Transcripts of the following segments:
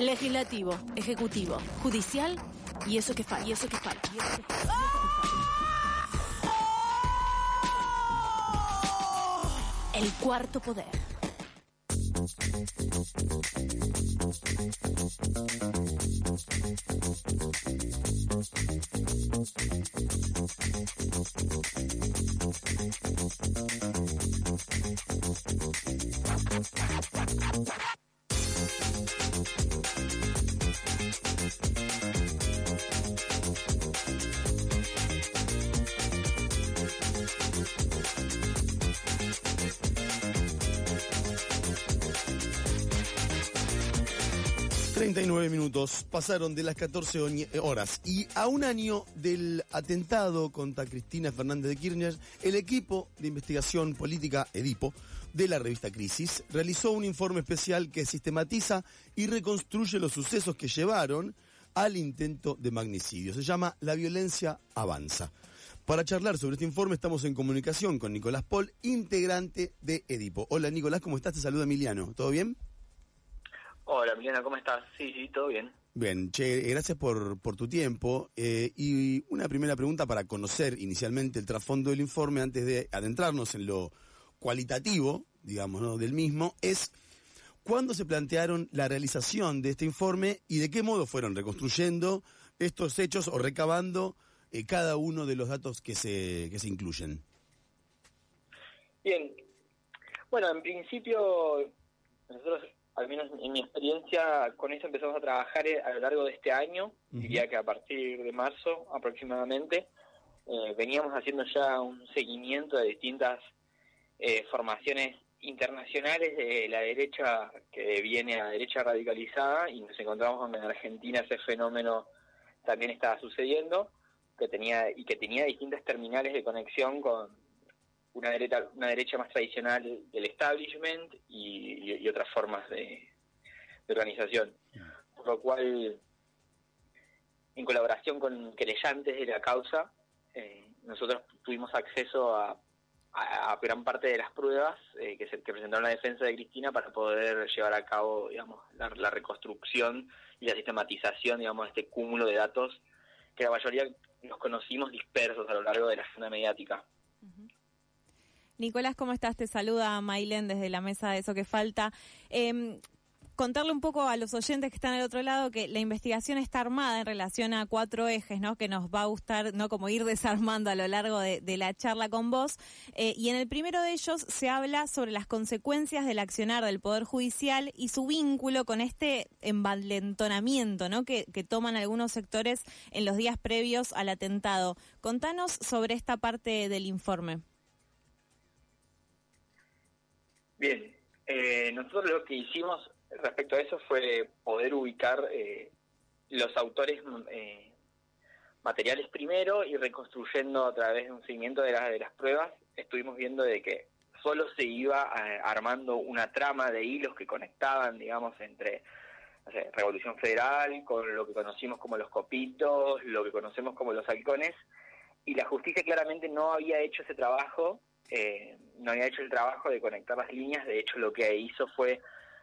Legislativo, ejecutivo, judicial y eso que falta. Y eso que falta. El cuarto poder. Minutos pasaron de las 14 horas y a un año del atentado contra Cristina Fernández de Kirchner, el equipo de investigación política Edipo de la revista Crisis realizó un informe especial que sistematiza y reconstruye los sucesos que llevaron al intento de magnicidio. Se llama La violencia avanza. Para charlar sobre este informe estamos en comunicación con Nicolás Paul, integrante de Edipo. Hola Nicolás, ¿cómo estás? Te saluda Emiliano. ¿Todo bien? Hola, Milena, ¿cómo estás? Sí, sí, todo bien. Bien, che, gracias por, por tu tiempo. Eh, y una primera pregunta para conocer inicialmente el trasfondo del informe antes de adentrarnos en lo cualitativo, digamos, ¿no? del mismo, es cuándo se plantearon la realización de este informe y de qué modo fueron reconstruyendo estos hechos o recabando eh, cada uno de los datos que se, que se incluyen. Bien, bueno, en principio nosotros al menos en mi experiencia, con eso empezamos a trabajar eh, a lo largo de este año, diría que a partir de marzo aproximadamente, eh, veníamos haciendo ya un seguimiento de distintas eh, formaciones internacionales de la derecha que viene a derecha radicalizada y nos encontramos con que en Argentina ese fenómeno también estaba sucediendo que tenía y que tenía distintas terminales de conexión con una derecha, una derecha más tradicional del establishment y, otras formas de, organización. Por lo cual, en colaboración con querellantes de la causa, eh, nosotros tuvimos acceso a, gran parte de las pruebas eh, que, se, que presentaron la defensa de Cristina para poder llevar a cabo digamos, la, reconstrucción y la sistematización digamos, de este cúmulo de datos que la mayoría los conocimos dispersos a lo largo de la escena mediática. Nicolás, ¿cómo estás? Te saluda Mailen desde la mesa de Eso que Falta. Em, contarle un poco a los oyentes que están al otro lado que la investigación está armada en relación a cuatro ejes, ¿no? Que nos va a gustar, ¿no? Como ir desarmando a lo largo de, la charla con vos. Eh, y en el primero de ellos se habla sobre las consecuencias del accionar del Poder Judicial y su vínculo con este envalentonamiento, ¿no? Que, que toman algunos sectores en los días previos al atentado. Contanos sobre esta parte del informe. Bien, eh, nosotros lo que hicimos respecto a eso fue poder ubicar eh, los autores eh, materiales primero y reconstruyendo a través de un seguimiento de, de las pruebas, estuvimos viendo de que solo se iba armando una trama de hilos que conectaban, digamos, entre Revolución Federal, con lo que conocimos como los copitos, lo que conocemos como los halcones, y la justicia claramente no había hecho ese trabajo eh, no había hecho el trabajo de conectar las líneas, de hecho lo que hizo fue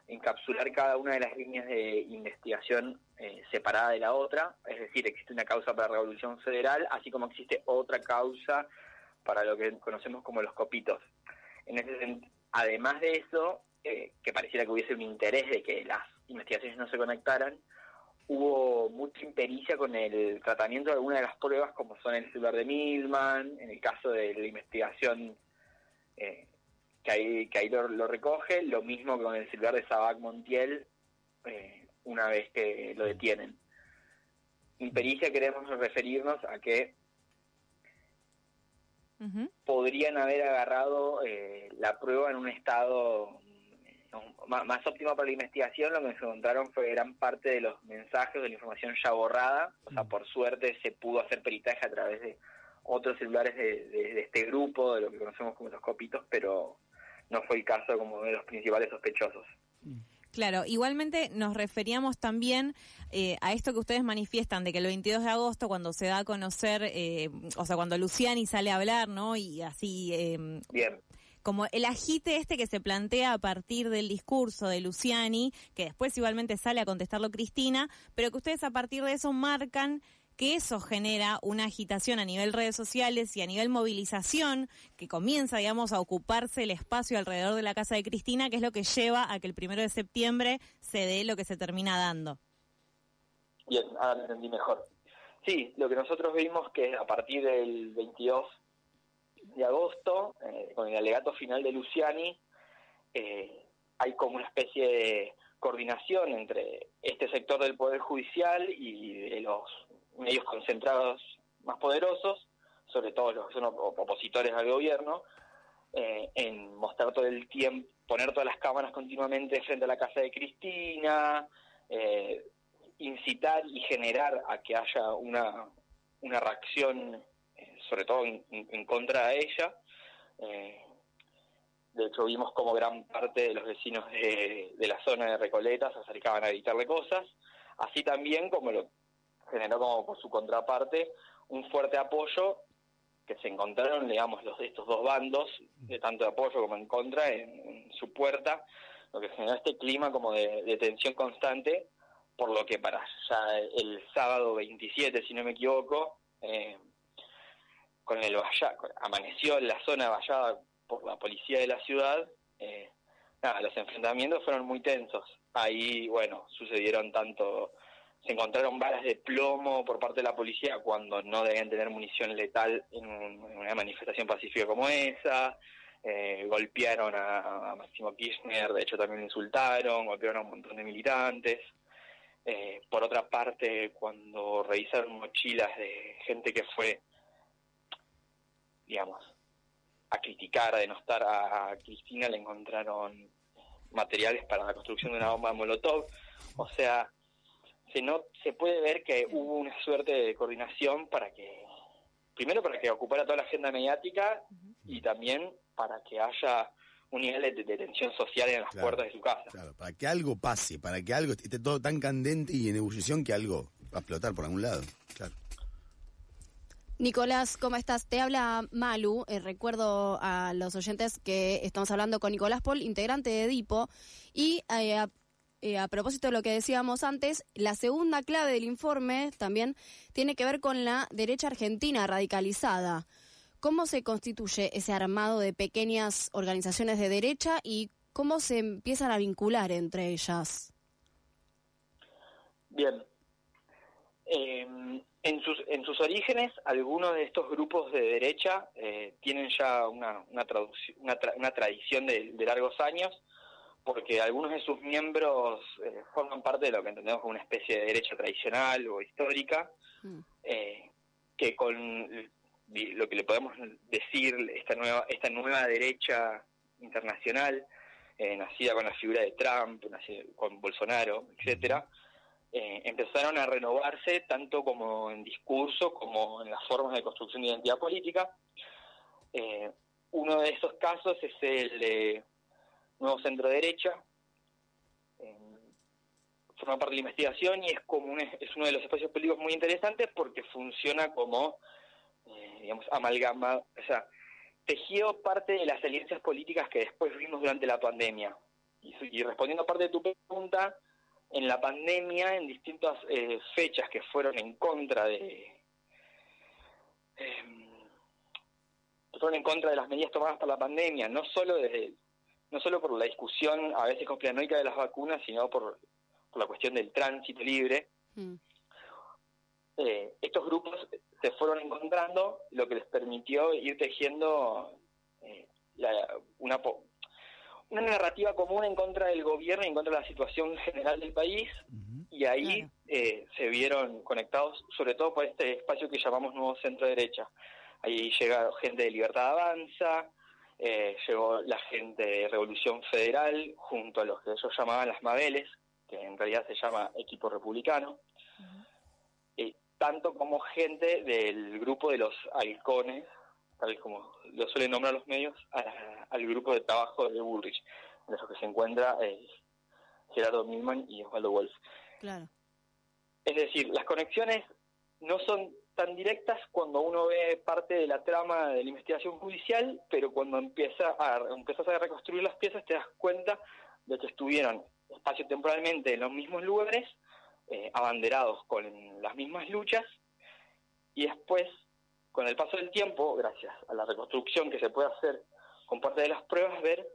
encapsular cada una de las líneas de investigación eh, separada de la otra, es decir, existe una causa para la Revolución Federal, así como existe otra causa para lo que conocemos como los copitos. En ese además de eso, eh, que pareciera que hubiese un interés de que las investigaciones no se conectaran, hubo mucha impericia con el tratamiento de algunas de las pruebas, como son el celular de Milman, en el caso de la investigación eh, que ahí, que ahí lo, recoge, lo mismo con el celular de Sabac Montiel eh, una vez que lo detienen. Impericia queremos referirnos a que podrían haber agarrado eh, la prueba en un estado más, óptimo para la investigación, lo que se encontraron fue gran parte de los mensajes de la información ya borrada, o sea, por suerte se pudo hacer peritaje a través de otros celulares de, este grupo, de lo que conocemos como los copitos, pero no fue el caso como de los principales sospechosos. Claro, igualmente nos referíamos también eh, a esto que ustedes manifiestan, de que el 22 de agosto, cuando se da a conocer, eh, o sea, cuando Luciani sale a hablar, ¿no? Y así... Eh, Bien como el agite este que se plantea a partir del discurso de Luciani, que después igualmente sale a contestarlo Cristina, pero que ustedes a partir de eso marcan que eso genera una agitación a nivel redes sociales y a nivel movilización que comienza, digamos, a ocuparse el espacio alrededor de la casa de Cristina, que es lo que lleva a que el primero de septiembre se dé lo que se termina dando. Bien, ahora entendí mejor. Sí, lo que nosotros vimos que a partir del 22 de agosto, eh, con el alegato final de Luciani, eh, hay como una especie de coordinación entre este sector del Poder Judicial y de los medios concentrados más poderosos, sobre todo los que son opositores al gobierno, eh, en mostrar todo el tiempo, poner todas las cámaras continuamente frente a la casa de Cristina, eh, incitar y generar a que haya una, una reacción, eh, sobre todo en, contra de ella. de hecho, vimos como gran parte de los vecinos de, de la zona de Recoleta se acercaban a gritarle cosas, así también como lo generó como por su contraparte un fuerte apoyo que se encontraron, digamos, los de estos dos bandos, de tanto de apoyo como en contra, en, su puerta, lo que generó este clima como de, tensión constante, por lo que para ya el sábado 27, si no me equivoco, eh, con el valla, amaneció la zona vallada por la policía de la ciudad, eh, nada, los enfrentamientos fueron muy tensos. Ahí, bueno, sucedieron tanto se encontraron balas de plomo por parte de la policía cuando no debían tener munición letal en, una manifestación pacífica como esa. Eh, golpearon a, Máximo Kirchner, de hecho también lo insultaron, golpearon a un montón de militantes. Eh, por otra parte, cuando revisaron mochilas de gente que fue, digamos, a criticar, a denostar a, a Cristina, le encontraron materiales para la construcción de una bomba de Molotov. O sea, se no se puede ver que hubo una suerte de coordinación para que primero para que ocupara toda la agenda mediática y también para que haya un nivel de, tensión social en las puertas de su casa. Claro, para que algo pase, para que algo esté todo tan candente y en ebullición que algo va a explotar por algún lado. Claro. Nicolás, ¿cómo estás? Te habla Malu. Eh, recuerdo a los oyentes que estamos hablando con Nicolás Paul, integrante de Edipo, y eh, eh, a propósito de lo que decíamos antes, la segunda clave del informe también tiene que ver con la derecha argentina radicalizada. ¿Cómo se constituye ese armado de pequeñas organizaciones de derecha y cómo se empiezan a vincular entre ellas? Bien. Em, en, sus, en sus orígenes, algunos de estos grupos de derecha eh, tienen ya una, una, tradición de largos años porque algunos de sus miembros eh, forman parte de lo que entendemos como una especie de derecha tradicional o histórica, mm. eh, que con lo que le podemos decir esta nueva esta nueva derecha internacional, eh, nacida con la figura de Trump, con Bolsonaro, etcétera, empezaron a renovarse tanto como en discurso como en las formas de construcción de identidad política. uno de esos casos es el de nuevo centro derecha. forma parte de la investigación y es como es uno de los espacios políticos muy interesantes porque funciona como, eh, digamos, amalgama, o sea, tejió parte de las alianzas políticas que después vimos durante la pandemia. Y, respondiendo a parte de tu pregunta, en la pandemia, en distintas eh, fechas que fueron en contra de... Eh, fueron en contra de las medidas tomadas por la pandemia, no solo desde no solo por la discusión a veces conspiranoica de las vacunas, sino por, la cuestión del tránsito libre. Mm. Eh, estos grupos se fueron encontrando, lo que les permitió ir tejiendo eh, una, una narrativa común en contra del gobierno y en contra de la situación general del país, y ahí eh, se vieron conectados, sobre todo por este espacio que llamamos Nuevo Centro Derecha. Ahí llega gente de Libertad Avanza, eh, llegó la gente de Revolución Federal junto a los que ellos llamaban las Mabeles, que en realidad se llama Equipo Republicano, tanto como gente del grupo de los halcones, tal como lo suelen nombrar los medios, al grupo de trabajo de Bullrich, en los que se encuentra eh, Gerardo Milman y Osvaldo Wolf. Claro. Es decir, las conexiones no son tan directas cuando uno ve parte de la trama de la investigación judicial, pero cuando empieza a, empiezas a reconstruir las piezas te das cuenta de que estuvieron espacio-temporalmente en los mismos lugares, eh, abanderados con las mismas luchas, y después, con el paso del tiempo, gracias a la reconstrucción que se puede hacer con parte de las pruebas, ver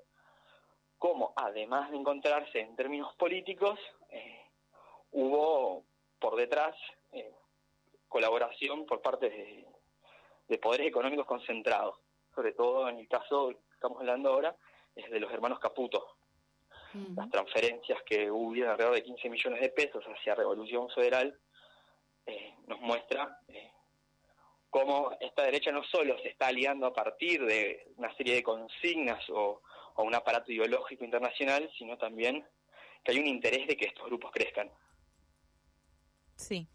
cómo, además de encontrarse en términos políticos, eh, hubo por detrás colaboración por parte de, poderes económicos concentrados, sobre todo en el caso que estamos hablando ahora, es de los hermanos Caputo. Las transferencias que hubo alrededor de 15 millones de pesos hacia Revolución Federal eh, nos muestra eh, cómo esta derecha no solo se está aliando a partir de una serie de consignas o, o un aparato ideológico internacional, sino también que hay un interés de que estos grupos crezcan. Sí.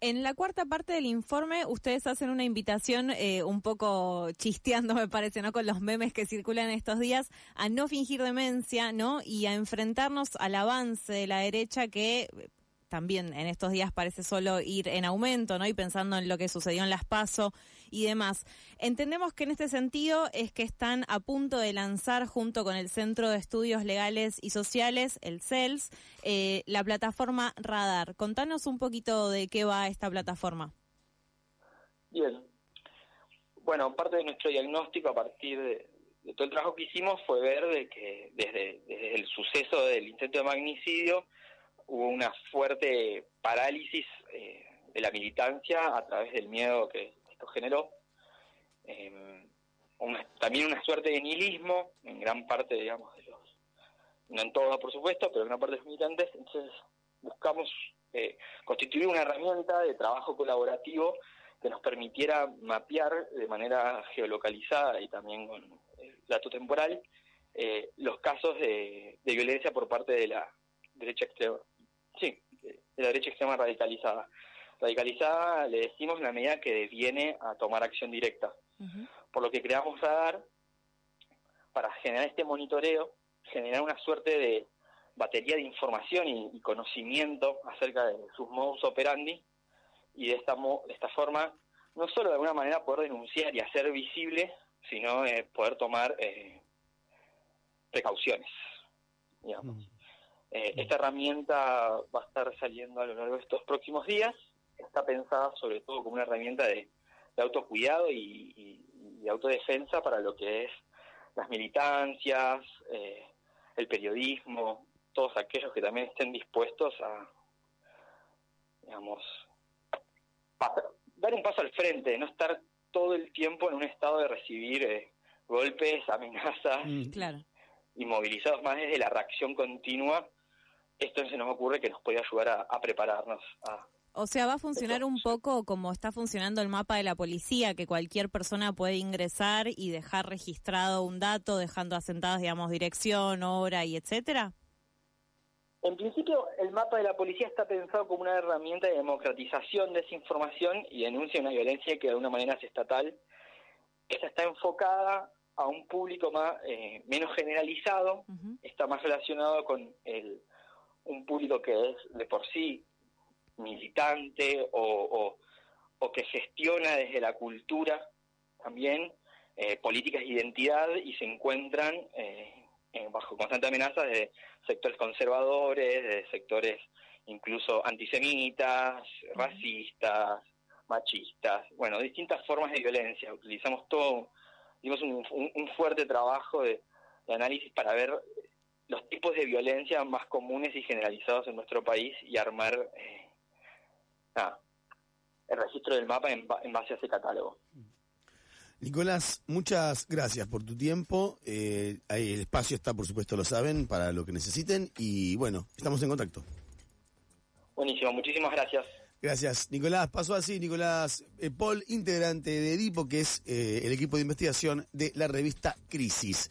En la cuarta parte del informe, ustedes hacen una invitación eh, un poco chisteando, me parece, ¿no? Con los memes que circulan estos días, a no fingir demencia, ¿no? Y a enfrentarnos al avance de la derecha que también en estos días parece solo ir en aumento, ¿no? Y pensando en lo que sucedió en Las Paso y demás. Entendemos que en este sentido es que están a punto de lanzar junto con el Centro de Estudios Legales y Sociales, el CELS, eh, la plataforma Radar. Contanos un poquito de qué va esta plataforma. Bien. Bueno, parte de nuestro diagnóstico a partir de, todo el trabajo que hicimos fue ver de que desde, desde el suceso del intento de magnicidio hubo una fuerte parálisis eh, de la militancia a través del miedo que generó. Eh, también una suerte de nihilismo en gran parte, digamos, de los, no en todos, por supuesto, pero en gran parte de los militantes. Entonces buscamos eh, constituir una herramienta de trabajo colaborativo que nos permitiera mapear de manera geolocalizada y también con dato temporal los casos de violencia por parte de la derecha extrema Sí, de la derecha extrema radicalizada. Radicalizada le decimos en la medida que viene a tomar acción directa. Por lo que creamos Radar para generar este monitoreo, generar una suerte de batería de información y, conocimiento acerca de sus modus operandi y de esta, de esta forma no solo de alguna manera poder denunciar y hacer visible, sino eh, poder tomar eh, precauciones, digamos. Eh, esta herramienta va a estar saliendo a lo largo de estos próximos días. Está pensada sobre todo como una herramienta de, autocuidado y, autodefensa para lo que es las militancias, eh, el periodismo, todos aquellos que también estén dispuestos a, digamos, dar un paso al frente, no estar todo el tiempo en un estado de recibir eh, golpes, amenazas, mm. claro. y movilizados más desde la reacción continua esto se nos ocurre que nos puede ayudar a, prepararnos. O sea, va a funcionar un poco como está funcionando el mapa de la policía, que cualquier persona puede ingresar y dejar registrado un dato, dejando asentadas, digamos, dirección, hora y etcétera. En principio, el mapa de la policía está pensado como una herramienta de democratización de esa información y denuncia una violencia que de alguna manera es estatal. Esa está enfocada a un público más eh, menos generalizado, está más relacionado con el un público que es de por sí militante o, o, que gestiona desde la cultura también eh, políticas de identidad y se encuentran eh, bajo constante amenaza de sectores conservadores, de sectores incluso antisemitas, racistas, machistas, bueno, distintas formas de violencia. Utilizamos todo, dimos un, un, fuerte trabajo de, de análisis para ver los tipos de violencia más comunes y generalizados en nuestro país y armar eh, el registro del mapa en, base a ese catálogo. Nicolás, muchas gracias por tu tiempo. Eh, el espacio está, por supuesto, lo saben, para lo que necesiten. Y bueno, estamos en contacto. Buenísimo, muchísimas gracias. Gracias, Nicolás. Pasó así, Nicolás eh, Paul, integrante de Edipo, que es el equipo de investigación de la revista Crisis.